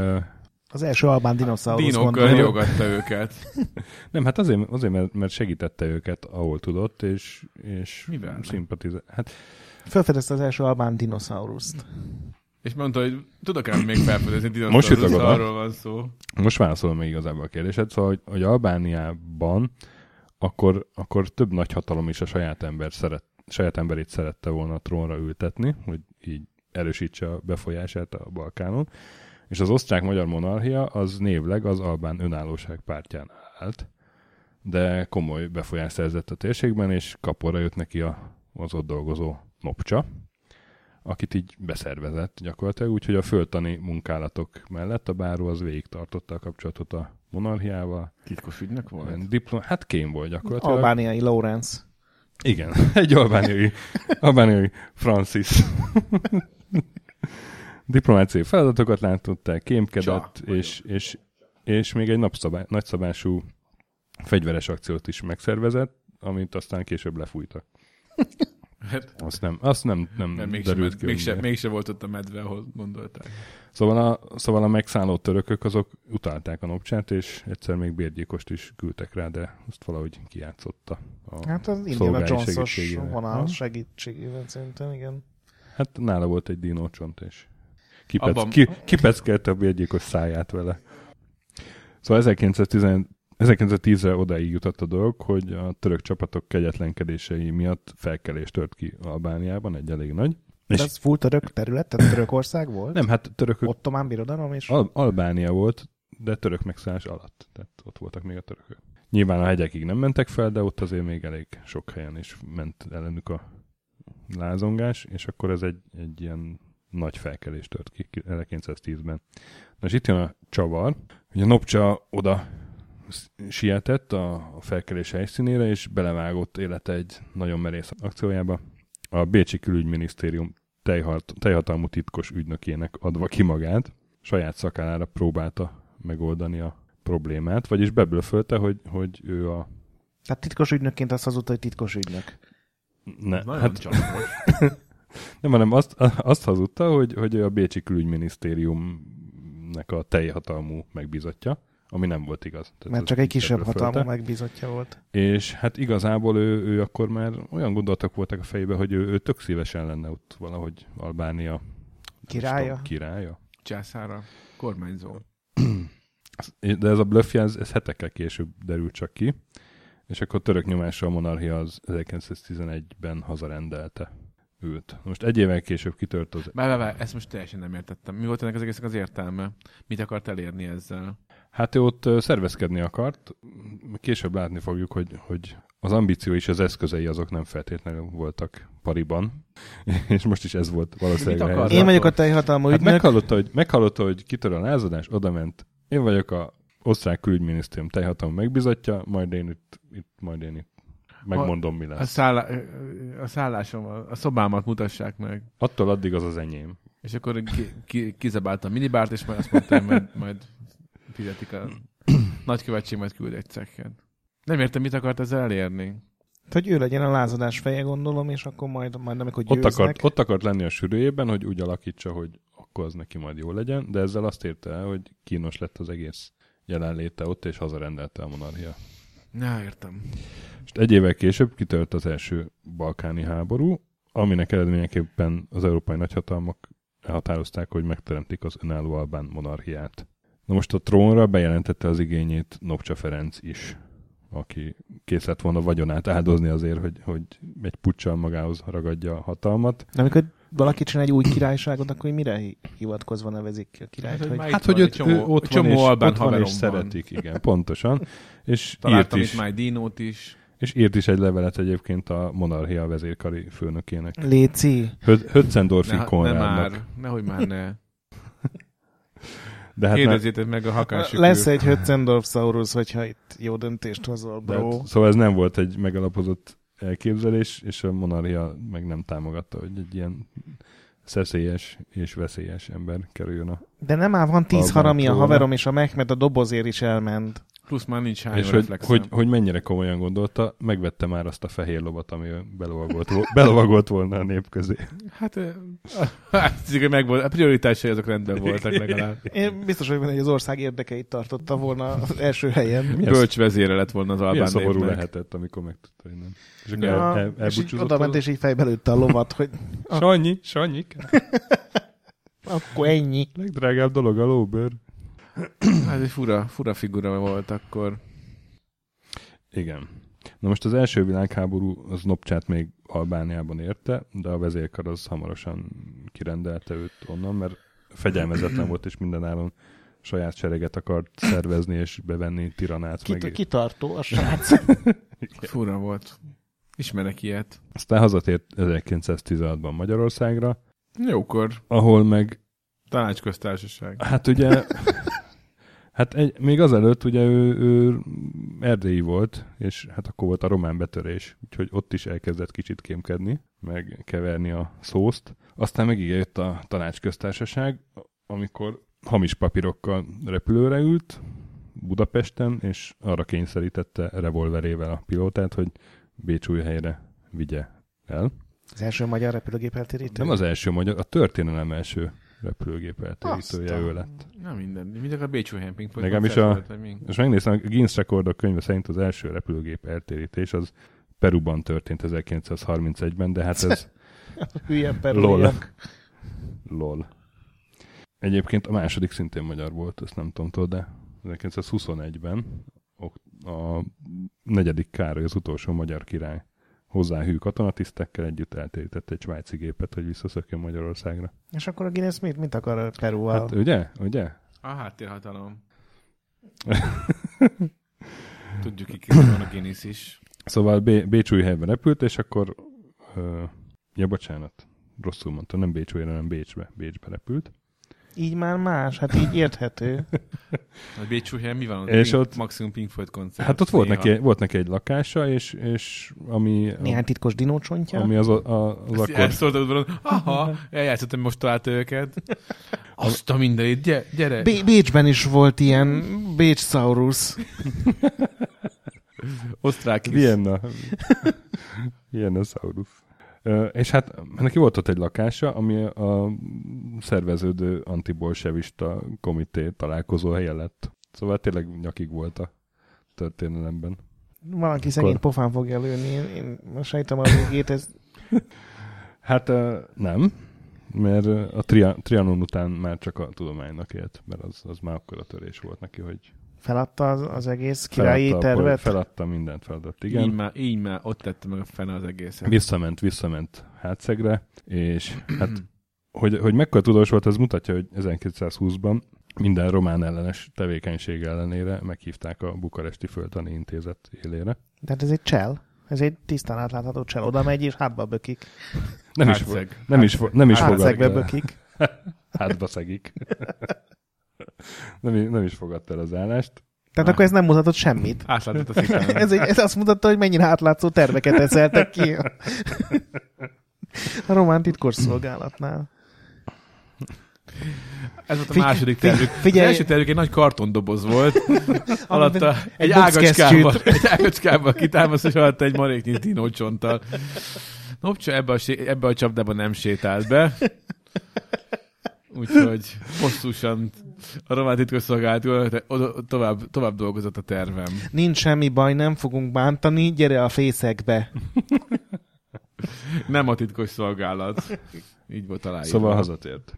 Az első albán dinoszaurusz gondolom. riogatta őket. [laughs] nem, hát azért, azért mert, segítette őket, ahol tudott, és, és Mivel? szimpatizál. Hát Felfedezte az első albán dinoszauruszt. És mondta, hogy tudok ám még felfedezni Most dinoszaurusz, jutok oda. arról van szó. Most válaszolom még igazából a kérdésed, szóval, hogy, hogy Albániában akkor, akkor több nagy hatalom is a saját, ember szeret, saját emberét szerette volna a trónra ültetni, hogy így erősítse a befolyását a Balkánon, és az osztrák-magyar monarchia az névleg az albán önállóság pártján állt, de komoly befolyást szerzett a térségben, és kaporra jött neki a, az ott dolgozó Nopcsa, akit így beszervezett gyakorlatilag, úgyhogy a földtani munkálatok mellett a báró az végig tartotta a kapcsolatot a monarchiával. Titkos ügynök volt? Diplom, hát kém volt gyakorlatilag. Albániai Lawrence. Igen, [laughs] egy albániai, [laughs] albániai Francis. Diplomáciai feladatokat látott el, kémkedett, Csa, és, és, és még egy napszabály, nagyszabású fegyveres akciót is megszervezett, amit aztán később lefújtak. [laughs] Hát, Azt nem, azt nem, nem, mert mégse, derült ki. hogy mégse, miért. mégse volt ott a medve, ahol gondolták. Szóval a, szóval a megszálló törökök azok utálták a nopcsát, és egyszer még bérgyilkost is küldtek rá, de azt valahogy kijátszotta. A Hát az Indiana Jones-os vonal segítségével szerintem, igen. Hát nála volt egy dinócsont, és kipec, Abban- ki, kipeckelte a bérgyilkos száját vele. Szóval 1910, 1910-re odáig jutott a dolog, hogy a török csapatok kegyetlenkedései miatt felkelés tört ki Albániában, egy elég nagy. És És ez full török terület, tehát Törökország volt? nem, hát törökök, Ottomán birodalom, és Al- Albánia volt, de török megszállás alatt. Tehát ott voltak még a törökök. Nyilván a hegyekig nem mentek fel, de ott azért még elég sok helyen is ment ellenük a lázongás, és akkor ez egy, egy ilyen nagy felkelés tört ki 1910-ben. Na és itt jön a csavar, hogy a Nopcsa oda sietett a, felkelés helyszínére, és belevágott élete egy nagyon merész akciójába. A Bécsi Külügyminisztérium teljhat, teljhatalmú titkos ügynökének adva ki magát, saját szakálára próbálta megoldani a problémát, vagyis beblöfölte, hogy, hogy ő a... Tehát titkos ügynökként azt hazudta, hogy titkos ügynök. Ne, Nagyon hát. [laughs] nem, hanem azt, azt hazudta, hogy, hogy a Bécsi Külügyminisztériumnak a teljhatalmú megbízottja, ami nem volt igaz. Tehát Mert csak egy kisebb hatalmú megbízottja volt. És hát igazából ő, ő akkor már olyan gondolatok voltak a fejében, hogy ő, ő tök szívesen lenne ott valahogy Albánia Királya? tudom, királya. Császára, kormányzó. [clears throat] De ez a bluffja, ez, ez hetekkel később derült csak ki, és akkor török nyomásra a monarchia az 1911-ben hazarendelte őt. Most egy évvel később kitört az... Várj, várj, várj, ezt most teljesen nem értettem. Mi volt ennek az egésznek az értelme? Mit akart elérni ezzel? Hát ő ott szervezkedni akart, később látni fogjuk, hogy, hogy az ambíció és az eszközei azok nem feltétlenül voltak pariban, [laughs] és most is ez volt valószínűleg. Én vagyok a teljhatalmú Hát ügynök. meghallotta, hogy, meghallotta, hogy kitör a lázadás, odament. Én vagyok a osztrák külügyminisztérium teljhatalmú megbizotja, majd én itt, itt majd én itt megmondom, mi A, lesz. szállá... a szállásom, a a szobámat mutassák meg. Attól addig az az enyém. És akkor ki, ki, kizabáltam a minibárt, és majd azt mondtam, majd, majd fizetik a [clears throat] nagykövetség, majd küld egy cekket. Nem értem, mit akart ezzel elérni. Hogy ő legyen a lázadás feje, gondolom, és akkor majd, majd amikor Ott győznek. akart, ott akart lenni a sűrűjében, hogy úgy alakítsa, hogy akkor az neki majd jó legyen, de ezzel azt érte el, hogy kínos lett az egész jelenléte ott, és hazarendelte a monarchia. Na, értem. És egy évvel később kitört az első balkáni háború, aminek eredményeképpen az európai nagyhatalmak elhatározták, hogy megteremtik az önálló albán monarchiát. Na most a trónra bejelentette az igényét Nopcsa Ferenc is, aki kész lett volna vagyonát áldozni azért, hogy, hogy egy puccsal magához ragadja a hatalmat. De amikor valaki csinál egy új királyságot, akkor mire hi- hivatkozva nevezik ki a királyt? Hát, hogy hogy Hát, van hogy őt, csomó- ő ott csomó van, és, albán ott van, és szeretik, igen, pontosan. És írt, Találtam is, itt dinót is. és írt is egy levelet egyébként a monarchia vezérkari főnökének. Léci. Hötzendorfi Ne, ne Konrádnak. már, nehogy már ne. De hát Kérdezzétek meg a hakásükül. Lesz egy Hötzendorf Saurus, hogyha itt jó döntést hozol, de bro. hát, szóval ez nem volt egy megalapozott elképzelés, és a monarchia meg nem támogatta, hogy egy ilyen szeszélyes és veszélyes ember kerüljön a... De nem már van tíz harami a haverom, és a Mehmed a dobozért is elment. Plusz már nincs hány és hogy, hogy, hogy mennyire komolyan gondolta, megvette már azt a fehér lovat, ami belovagolt, [laughs] belovagolt volna a nép közé. Hát, hát meg volt, a prioritásai azok rendben voltak legalább. Én biztos vagyok benne, hogy az ország érdekeit tartotta volna az első helyen. Milyen, Bölcs vezére lett volna az milyen albán szomorú népnek. lehetett, amikor megtudta, hogy nem. És akkor Ja, el, el, és így oda ment, és így fejbe lőtte a lovat, hogy Sanyi, Sanyi, [laughs] akkor ennyi. legdrágább dolog a lóbőr. Hát egy fura, fura figura volt akkor. Igen. Na most az első világháború az Nopcsát még Albániában érte, de a vezérkar az hamarosan kirendelte őt onnan, mert fegyelmezetlen volt, és mindenáron saját sereget akart szervezni és bevenni Tiranát. Kit, meg. kitartó a [laughs] srác. Fura volt. Ismerek ilyet. Aztán hazatért 1916-ban Magyarországra, Jókor. ahol meg, Tanácsköztársaság. hát ugye, [laughs] hát egy, még azelőtt ugye ő, ő erdélyi volt, és hát akkor volt a román betörés, úgyhogy ott is elkezdett kicsit kémkedni, meg keverni a szószt. Aztán meg jött a tanácsköztársaság, amikor hamis papírokkal repülőre ült Budapesten, és arra kényszerítette revolverével a pilótát, hogy Bécsújhelyre vigye el. Az első magyar repülőgép eltérítő. Nem az első magyar, a történelem első repülőgép eltérítője ő lett. Nem minden. Mind a Bécsú Hemping Legalábbis a- Most megnéztem, a Guinness rekordok könyve szerint az első repülőgép eltérítés az Peruban történt 1931-ben, de hát ez [laughs] Hülye perújak. lol. Egyébként a második szintén magyar volt, ezt nem tudom, tudod, de 1921-ben ok- a negyedik Károly, az utolsó magyar király hozzáhű katonatisztekkel együtt eltérített egy svájci gépet, hogy visszaszökjön Magyarországra. És akkor a Guinness mit, mit akar Perúval? Hát ugye? Ugye? A háttérhatalom. [laughs] Tudjuk, ki van a Guinness is. Szóval B- Bécsújhelyben repült, és akkor... Ö, ja, bocsánat. rosszul mondtam, nem Bécsújra, hanem Bécsbe, Bécsbe repült. Így már más, hát így érthető. [laughs] A Bécsú helyen mi van? És Pink, ott- maximum Pink Floyd koncert. Hát ott volt neki, volt neki egy lakása, és, és ami, Néhány titkos dinócsontja. ami az, a, a, az Ezt akkor... Udvaron, aha, eljátszottam, most találta őket. Azt a mindenit, gyere, gyere. Bé- Bécsben is volt ilyen Bécsaurus. Osztrák is. Vienna. Vienna Saurus. És hát neki volt ott egy lakása, ami a szerveződő antibolsevista komité találkozó helye lett. Szóval tényleg nyakig volt a történelemben. Valaki szegény pofán fogja lőni. Én, én most sejtem a végét, ez [laughs] Hát nem, mert a tria, Trianon után már csak a tudománynak élt, mert az, az már akkor a törés volt neki, hogy feladta az, az egész királyi feladta, a tervet. pol- feladta mindent feladott, Igen. Így már, így már ott tette meg a fene az egészet. Visszament, visszament hátszegre, és hát hogy, hogy mekkora tudós volt, ez mutatja, hogy 1920-ban minden román ellenes tevékenység ellenére meghívták a Bukaresti Földtani Intézet élére. De hát ez egy csel. Ez egy tisztán átlátható csel. Oda megy és hátba bökik. Nem is, fo- Hátszeg. nem is, fo- nem is Hátszegbe bökik. [laughs] hátba szegik. [laughs] nem, is- nem is fogadta el az állást. Tehát akkor ez nem mutatott semmit. Átlátott a szikán. [laughs] Ez, egy, ez azt mutatta, hogy mennyire átlátszó terveket eszeltek ki. A román titkosszolgálatnál. Ez volt a Figy- második tervük. figyelj- Az első tervük egy nagy kartondoboz volt. [laughs] alatta egy egy ágacskába, [laughs] egy ágacskába kitámaszt, és alatta egy maréknyi dinócsonttal. Nopcsa ebbe a, sé- ebbe a csapdába nem sétált be. Úgyhogy hosszúsan a román titkosszolgálat tovább, tovább dolgozott a tervem. Nincs semmi baj, nem fogunk bántani, gyere a fészekbe. [laughs] Nem a titkos szolgálat. Így volt aláírva. Szóval hazatért.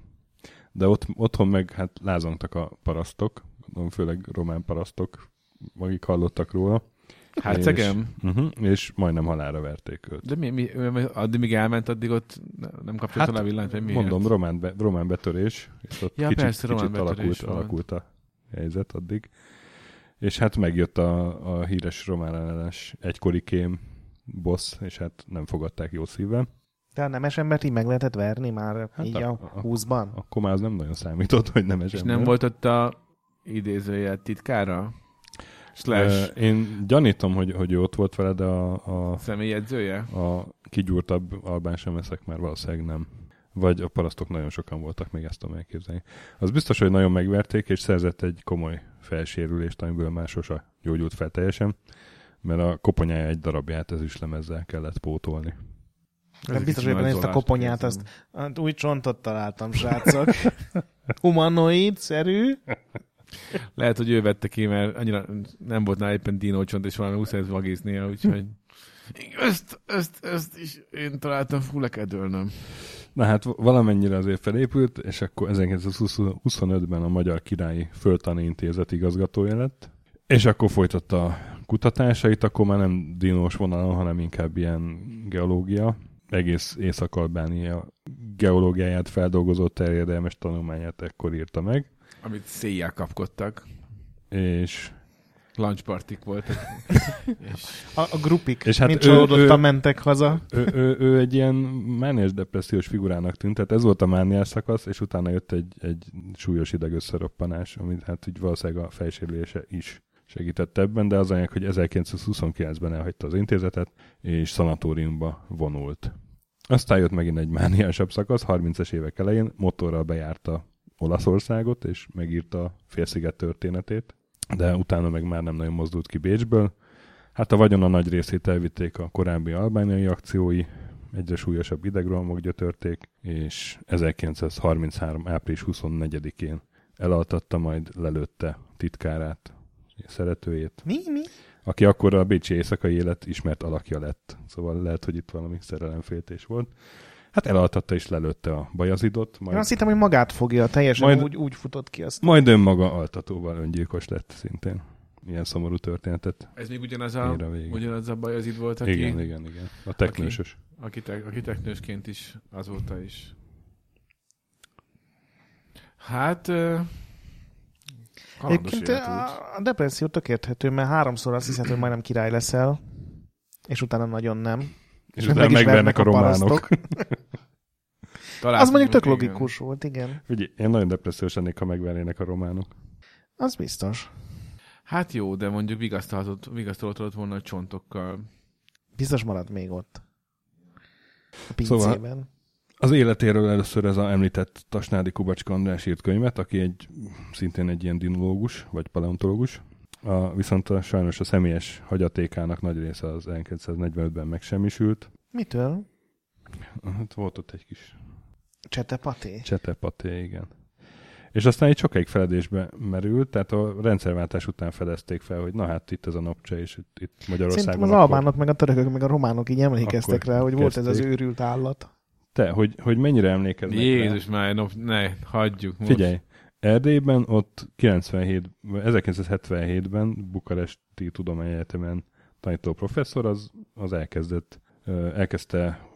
De ott, otthon meg hát lázongtak a parasztok, főleg román parasztok, akik hallottak róla. Hercegem? És, uh-huh, és majdnem halára verték őt. De mi, mi, addig, míg elment, addig ott ne- nem kapcsolt Hát, hát, a villanyt, vagy miért? Mondom, román, be, román betörés, és ott Ja, kicsit, persze, román kicsit alakult, alakult a helyzet addig. És hát megjött a, a híres román ellenes egykori kém boss, és hát nem fogadták jó szívvel. De a nemes embert így meg lehetett verni már Hát így a- a, a- 20-ban. Akkor már az nem nagyon számított, hogy nem És ember. nem volt ott a idézője titkára? Slash Ö, Én gyanítom, hogy, hogy ő ott volt vele, de a, a, személyedzője? a kigyúrtabb albán semeszek már valószínűleg nem. Vagy a parasztok nagyon sokan voltak, még ezt tudom elképzelni. Az biztos, hogy nagyon megverték, és szerzett egy komoly felsérülést, amiből már sose gyógyult fel teljesen, mert a koponyája egy darabját ezüstlemezzel kellett pótolni. Nem biztos, hogy ezt a koponyát, azt hát új csontot találtam, srácok. Humanoid-szerű. Lehet, hogy ő vette ki, mert annyira nem volt nála éppen dinócsont, és valami muszáj vagiznia, úgyhogy... Ezt, ezt, ezt is én találtam, fú, le kell dőlnöm. Na hát valamennyire azért felépült, és akkor 1925-ben a Magyar Királyi Földtani Intézet igazgatója lett, és akkor folytatta a kutatásait, akkor már nem dinós vonalon, hanem inkább ilyen geológia, egész Észak-Albánia geológiáját feldolgozó terjedelmes tanulmányát ekkor írta meg, Amit széjjel kapkodtak. és Lunchpartik voltak. [laughs] és A, a grupik, És hát mint ő- ő- mentek haza. ő, ő, ő egy ilyen mániás depressziós figurának tűnt, tehát ez volt a mániás szakasz, és utána jött egy, egy súlyos idegösszeroppanás, amit hát így valószínűleg a fejsérülése is segített ebben, de az anyag, hogy 1929-ben elhagyta az intézetet, és szanatóriumba vonult. Aztán jött megint egy mániásabb szakasz, 30-es évek elején motorral bejárta Olaszországot, és megírta a félsziget történetét, de utána meg már nem nagyon mozdult ki Bécsből. Hát a vagyona nagy részét elvitték a korábbi albániai akciói, egyre súlyosabb idegrohamok gyötörték, és 1933. április 24-én elaltatta, majd lelőtte titkárát, szeretőjét, Mi? Mi? aki akkor a bécsi éjszakai élet ismert alakja lett. Szóval lehet, hogy itt valami szerelemféltés volt. Hát elaltatta és lelőtte a Bajazidot, Én majd, azt hittem, hogy magát fogja, teljesen Majd- úgy, úgy futott ki azt. majd önmaga altatóval öngyilkos lett szintén. Ilyen szomorú történetet ez még ugyanaz a, ugyanaz a baj az itt volt, aki, Igen, igen, igen. A teknősös. aki, te, aki teknősként is azóta is. Hát... Egyébként a, a depresszió tök érthető, mert háromszor azt hiszed, hogy majdnem király leszel, és utána nagyon nem. És Meg utána megvernek vernek a a románok. [laughs] Az mondjuk tök igen. logikus volt, igen. Ugye, én nagyon depressziós lennék, ha megvernének a románok. Az biztos. Hát jó, de mondjuk vigasztalhatott, vigasztalhatott volna a csontokkal. Biztos marad még ott. A Szóval- pincében. Az életéről először ez a említett Tasnádi Kubacska András írt könyvet, aki egy szintén egy ilyen dinológus, vagy paleontológus. A, viszont a, sajnos a személyes hagyatékának nagy része az 1945-ben megsemmisült. Mitől? Hát volt ott egy kis Csetepaté? csetepaté, igen. És aztán egy sokáig feledésbe merült, tehát a rendszerváltás után fedezték fel, hogy na hát itt ez a napcse, és itt, itt Magyarországon. Szerintem az akkor- albánok, meg a törökök, meg a románok így emlékeztek Akkor rá, hogy volt ez az kezdték. őrült állat. Te, hogy, hogy mennyire emlékeznek rá? Jézus már, no, ne, hagyjuk most. Figyelj, Erdélyben ott 97, 1977-ben Bukaresti Tudományegyetemen tanító professzor az, az elkezdett, elkezdte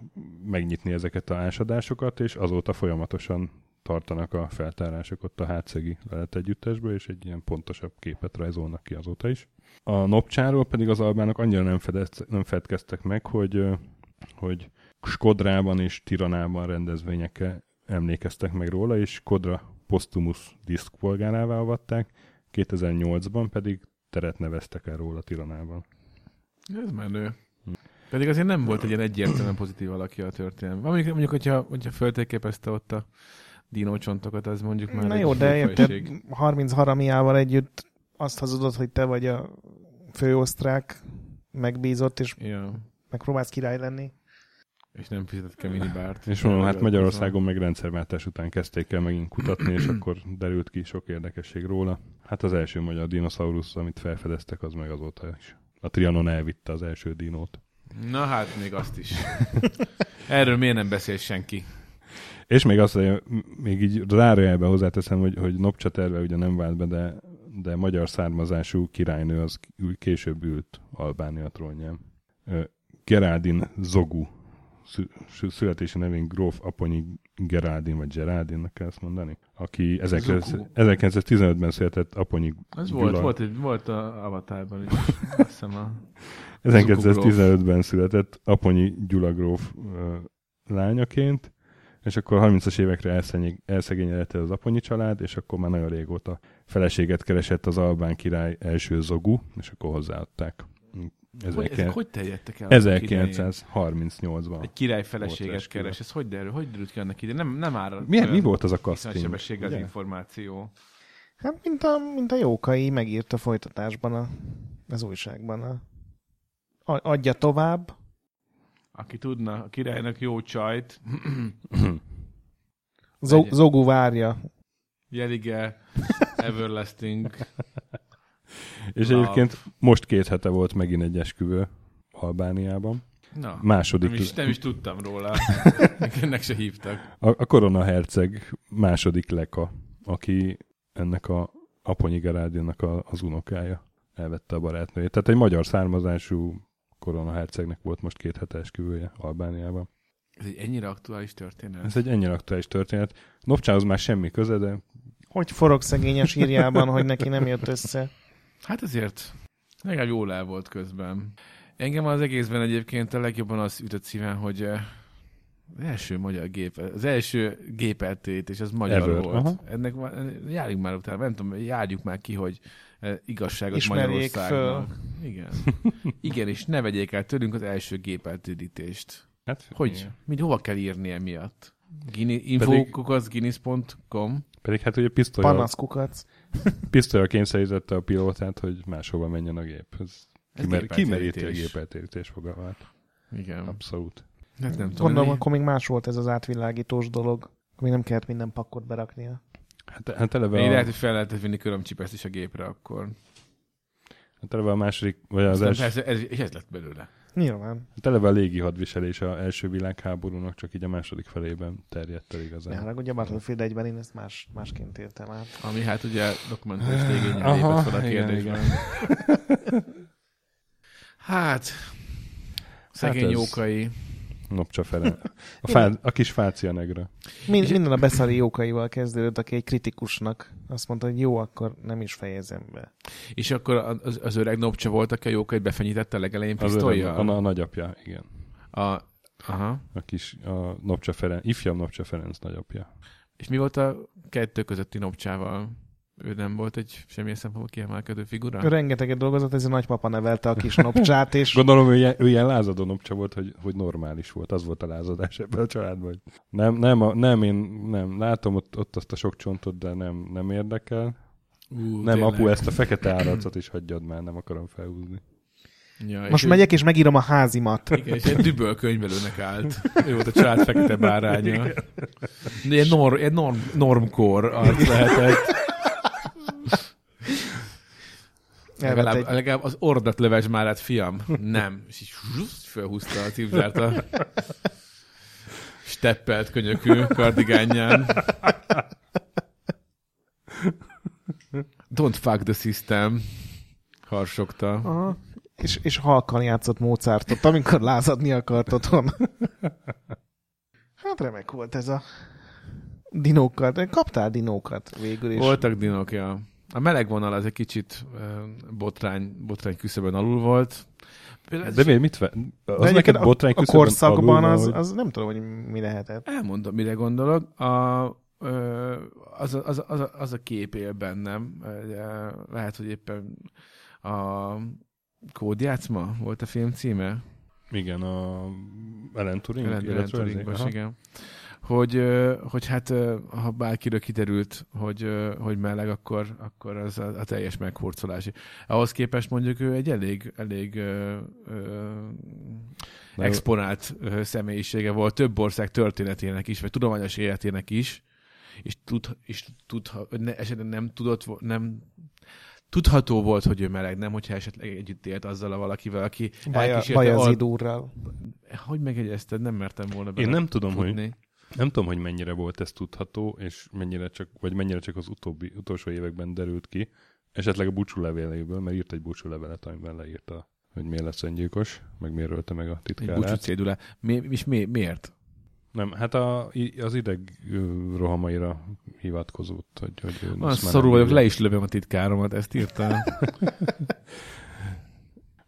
megnyitni ezeket a ásadásokat, és azóta folyamatosan tartanak a feltárások ott a hátszegi lelet együttesből, és egy ilyen pontosabb képet rajzolnak ki azóta is. A Nopcsáról pedig az albánok annyira nem, fedez, nem fedkeztek meg, hogy, hogy Skodrában és Tiranában rendezvényekkel emlékeztek meg róla, és Kodra Postumus diszkpolgárává avatták, 2008-ban pedig teret neveztek el róla Tiranában. Ez menő. Pedig azért nem volt egy ilyen egyértelműen pozitív alakja a történelem. Mondjuk, mondjuk hogyha, hogyha föltérképezte ott a dinócsontokat, az mondjuk már Na egy jó, de érted, jófejség. 30 haramiával együtt azt hazudod, hogy te vagy a főosztrák megbízott, és Ja. megpróbálsz király lenni. És nem fizetett ke minibárt. És mondom, hát Magyarországon meg rendszerváltás után kezdték el megint kutatni, és akkor derült ki sok érdekesség róla. Hát az első magyar dinoszaurusz, amit felfedeztek, az meg azóta is. A Trianon elvitte az első dinót. Na hát, még azt is. Erről miért nem beszél senki? És még azt, hogy még így zárójelben hozzáteszem, hogy, hogy Nopcsa terve ugye nem vált be, de, de magyar származású királynő az később ült Albánia trónján. Geraldin Zogu születési nevén Gróf Aponyi Geraldin, vagy Geraldinnak kell ezt mondani, aki 19- Zogu. 1915-ben született Aponyi Az Gyula. volt, volt, egy, volt a Avatarban is. [laughs] Azt hiszem a... 1915-ben született Aponyi Gyula gróf lányaként, és akkor 30-as évekre elszegény- elszegényedett az Aponyi család, és akkor már nagyon régóta feleséget keresett az albán király első Zogu, és akkor hozzáadták. Hogy, ezek 19- hogy terjedtek el? annak idején? 1938-ban. Egy király esküvő. keres. Ez hogy derül? Hogy derült ki annak ide? Nem, nem áll. Milyen, mi volt az a casting? sebességgel az információ. Hát, mint a, mint a Jókai megírta folytatásban a, az újságban. A, a, adja tovább. Aki tudna a királynak jó csajt. Zogu várja. jelige, everlasting. [laughs] És Love. egyébként most két hete volt megint egy esküvő Albániában. Na, Második, nem is, nem is tudtam róla. [laughs] Ennek se hívtak. A, a korona herceg második leka, aki ennek a Aponyi Gerádinnak a, az unokája elvette a barátnőjét. Tehát egy magyar származású korona hercegnek volt most két hete esküvője Albániában. Ez egy ennyire aktuális történet. Ez egy ennyire aktuális történet. Nopcsához már semmi köze, de Hogy forog szegény a sírjában, hogy neki nem jött össze. Hát azért legalább jól el volt közben. Engem az egészben egyébként a legjobban az ütött szíven, hogy eh, az első magyar gép, az első gépeltét, és az magyar Ever, volt. aha. Ennek már- járjunk már utána, nem tudom, járjuk már ki, hogy eh, igazságot Ismerjék Magyarországnak. Igen. Igen, és ne vegyék el tőlünk az első gépeltődítést. hát Hogy? igen. Mind hova kell írni emiatt? Guinness, infokukaszguinness.com Pedig hát ugye pisztolyal, Panaszkukac. Pisztolyal kényszerítette a pilótát, hogy máshova menjen a gép. Ez Ez kimer, kimeríti a gépeltérítés fogalmát. Igen. Abszolút. Hát nem tudom. Gondolom, én- akkor még más volt ez az átvilágítós dolog. Még nem kellett minden pakkot beraknia. Hát, hát eleve Én a, lehet, hogy fel lehetett vinni körömcsipeszt is a gépre akkor. hát eleve a második, vagy az első, persze, ez, és ez lett belőle. Nyilván. Hát eleve a légi hadviselés a első világháborúnak csak így a második felében terjedt el igazán. Ja, ugye a Battlefield 1-ben én ezt más, másként értem át. Ami hát ugye dokumentális Aha, lépett fel a igen, kérdésben. [laughs] Hát, szegény ez- jókai. Nopcsa Ferenc. [laughs] A, fá, a kis fácia negra. Mind, minden a beszari jókaival kezdődött, aki egy kritikusnak azt mondta, hogy jó, akkor nem is fejezem be. És akkor az, az öreg nopcsa volt, aki a jókait befenyítette a legelején pisztolyjal? a, a, a nagyapja, igen. A, Aha. a kis a Nopcsa Ferenc, ifjabb Nopcsa Ferenc nagyapja. És mi volt a kettő közötti nopcsával? Ő nem volt egy semmilyen szempontból kiemelkedő figura? Rengeteget dolgozott, ez a nagypapa nevelte a kis nopcsát, és Gondolom, ő ilyen, ő ilyen lázadó Nopcsa volt, hogy, hogy normális volt. Az volt a lázadás ebben a családban. Nem, nem, a, nem, én nem, látom ott, ott azt a sok csontot, de nem, nem érdekel. Ú, nem, tényleg. apu, ezt a fekete állarcot is hagyjad már, nem akarom felhúzni. Ja, és most ő- megyek és megírom a házimat. Igen, és egy düböl könyvelőnek állt. Ő volt a család fekete báránya. Ilyen, nor, ilyen norm, normkor arc lehetett. Legalább, egy, legalább az ordat löves már át, fiam. Nem. És így fölhúzta a cipzárt a steppelt könyökű kardigányján. Don't fuck the system. Harsogta. Aha. És, és halkan játszott Mozartot, amikor lázadni akart otthon. Hát remek volt ez a dinókkal. De kaptál dinókat végül is. Voltak dinok, ja. A meleg vonal az egy kicsit botrány, botrány küszöbön alul volt. De miért mit ve? Az neked a, botrány a küszöbön korszakban alul az, van, hogy- az nem tudom, hogy mi lehetett. Elmondom, mire gondolok. A, az, a, az, a, az, a, az a kép él bennem. Lehet, hogy éppen a kódjátszma volt a film címe? Igen, a Ellen Turing. Ellen- Aha. igen. Hogy, hogy hát, ha bárkiről kiderült, hogy, hogy meleg, akkor, akkor az a, a teljes meghurcolás. Ahhoz képest mondjuk ő egy elég, elég ö, ö, exponált személyisége volt több ország történetének is, vagy tudományos életének is, és, tud, és tud, ne, esetleg nem tudott, nem tudható volt, hogy ő meleg, nem, hogyha esetleg együtt élt azzal a valakivel, aki Baja, elkísérte Bajazid al- úrral. Hogy megegyezted? Nem mertem volna Én nem tudom, hogy futni. Nem tudom, hogy mennyire volt ez tudható, és mennyire csak, vagy mennyire csak az utóbbi, utolsó években derült ki. Esetleg a búcsú levéléből, mert írt egy búcsú levelet, amiben leírta, hogy miért lesz öngyilkos, meg miért ölte meg a Egy búcsú titkárát. cédule. Mi, és mi, miért? Nem, hát a, az ideg rohamaira hivatkozott, hogy, hogy szorú nem vagyok, le is lövöm a titkáromat, ezt írta. [laughs]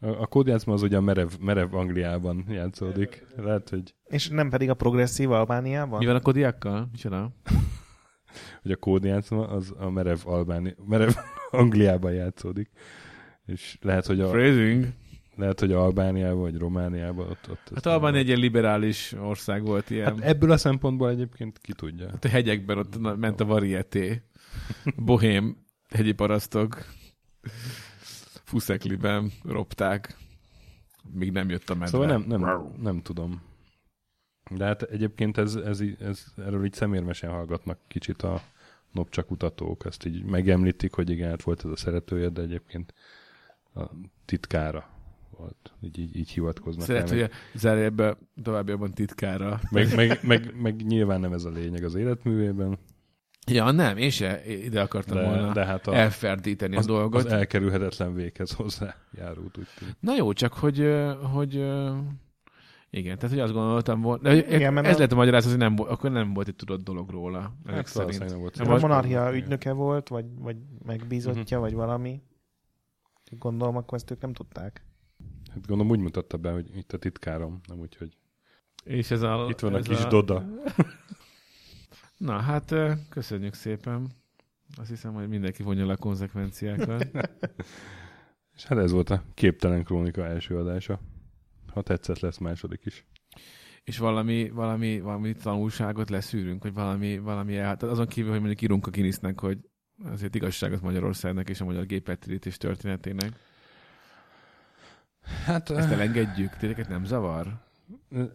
A, kódjátszma az ugye a merev, merev Angliában játszódik. Lehet, hogy, És nem pedig a progresszív Albániában? Mi van a kodiakkal? Micsoda? [laughs] hogy a kódjátszma az a merev, Albáni, merev [laughs] Angliában játszódik. És lehet, hogy a, Phrasing. lehet, hogy Albániában vagy Romániában ott, ott Hát Albán egy ilyen liberális ország volt ilyen. Hát Hát, ebből a szempontból egyébként ki tudja. a hegyekben ott ment a varieté. [laughs] Bohém hegyi parasztok. Fuszekliben ropták. Míg nem jött a medve. Szóval nem, nem, nem tudom. De hát egyébként ez, ez, ez, erről így szemérmesen hallgatnak kicsit a nopcsa kutatók. Ezt így megemlítik, hogy igen, hát volt ez a szeretője, de egyébként a titkára volt. Így, így, így hivatkoznak. rá. Szeret, hogy zárja ebbe továbbiakban titkára. meg, meg, meg, meg, nyilván nem ez a lényeg az életművében, Ja, nem, én se ide akartam de, volna de hát a, elferdíteni az, a dolgot. az elkerülhetetlen véghez hozzá járult, úgy tűnik. Na jó, csak hogy, hogy igen, tehát hogy azt gondoltam volna, de Igen, mert ez a- lehet a magyarázat, hogy nem, volt- akkor nem volt egy tudott dolog róla. Hát szerint. nem volt. A monarchia ügynöke volt, vagy, vagy megbízottja, Mhm. vagy valami. Gondolom, akkor ezt ők nem tudták. Hát gondolom úgy mutatta be, hogy itt a titkárom, nem úgy, hogy És ez a... itt van a kis Doda. [laughs] Na hát, köszönjük szépen. Azt hiszem, hogy mindenki vonja le a konzekvenciákat. [laughs] És hát ez volt a Képtelen Krónika első adása. Ha tetszett, lesz második is. és valami, valami, valami tanulságot leszűrünk, hogy valami, valami el, tehát azon kívül, hogy mondjuk írunk a Guinnessnek, hogy azért igazságot Magyarországnak és a magyar gépetterítés történetének. Hát Ezt elengedjük? Tényleg nem zavar?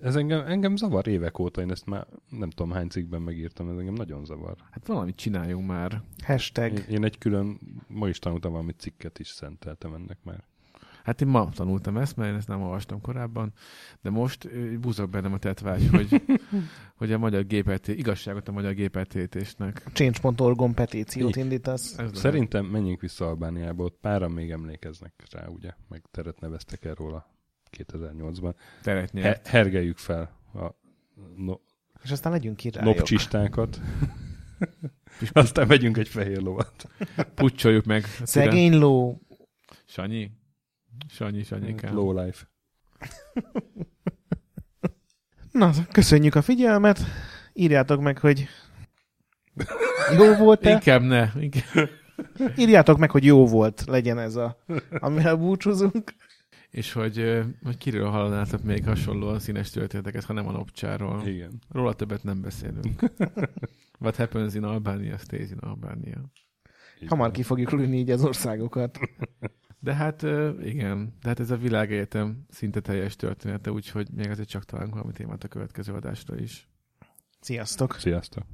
Ez engem, engem zavar évek óta, én ezt már nem tudom hány cikkben megírtam, ez engem nagyon zavar. Hát valamit csináljunk már. Hashtag. Én, én egy külön, ma is tanultam valami cikket is szenteltem ennek már. Hát én ma tanultam ezt, mert én ezt nem olvastam korábban, de most ö, búzog bennem a tetvágy, hogy, [laughs] hogy a magyar gépet, igazságot a magyar gépetítésnek. Change.org-on petíciót indítasz. Ez. Szerintem menjünk vissza Albániába, ott páran még emlékeznek rá, ugye? Meg teret neveztek el róla 2008-ban. teret He- hergeljük fel a no- És aztán legyünk királyok. nopcsistákat. [laughs] Aztán megyünk egy fehér lovat. Pucsoljuk meg. Szegény ló. Sanyi? Sanyi, Sanyikám. Low life. [laughs] Na, köszönjük a figyelmet. Írjátok meg, hogy jó volt-e. Inkább ne. Inkább. Írjátok meg, hogy jó volt legyen ez a, amivel búcsúzunk. És hogy, hogy kiről hallanátok még hasonlóan színes történeteket, ha nem a Nopcsáról. Igen. Róla többet nem beszélünk. [laughs] What happens in Albania stays in Albania. Hamar ki fogjuk lőni így az országokat. De hát igen, de hát ez a világegyetem szinte teljes története, úgyhogy még azért csak találunk valami témát a következő adásra is. Sziasztok! Sziasztok.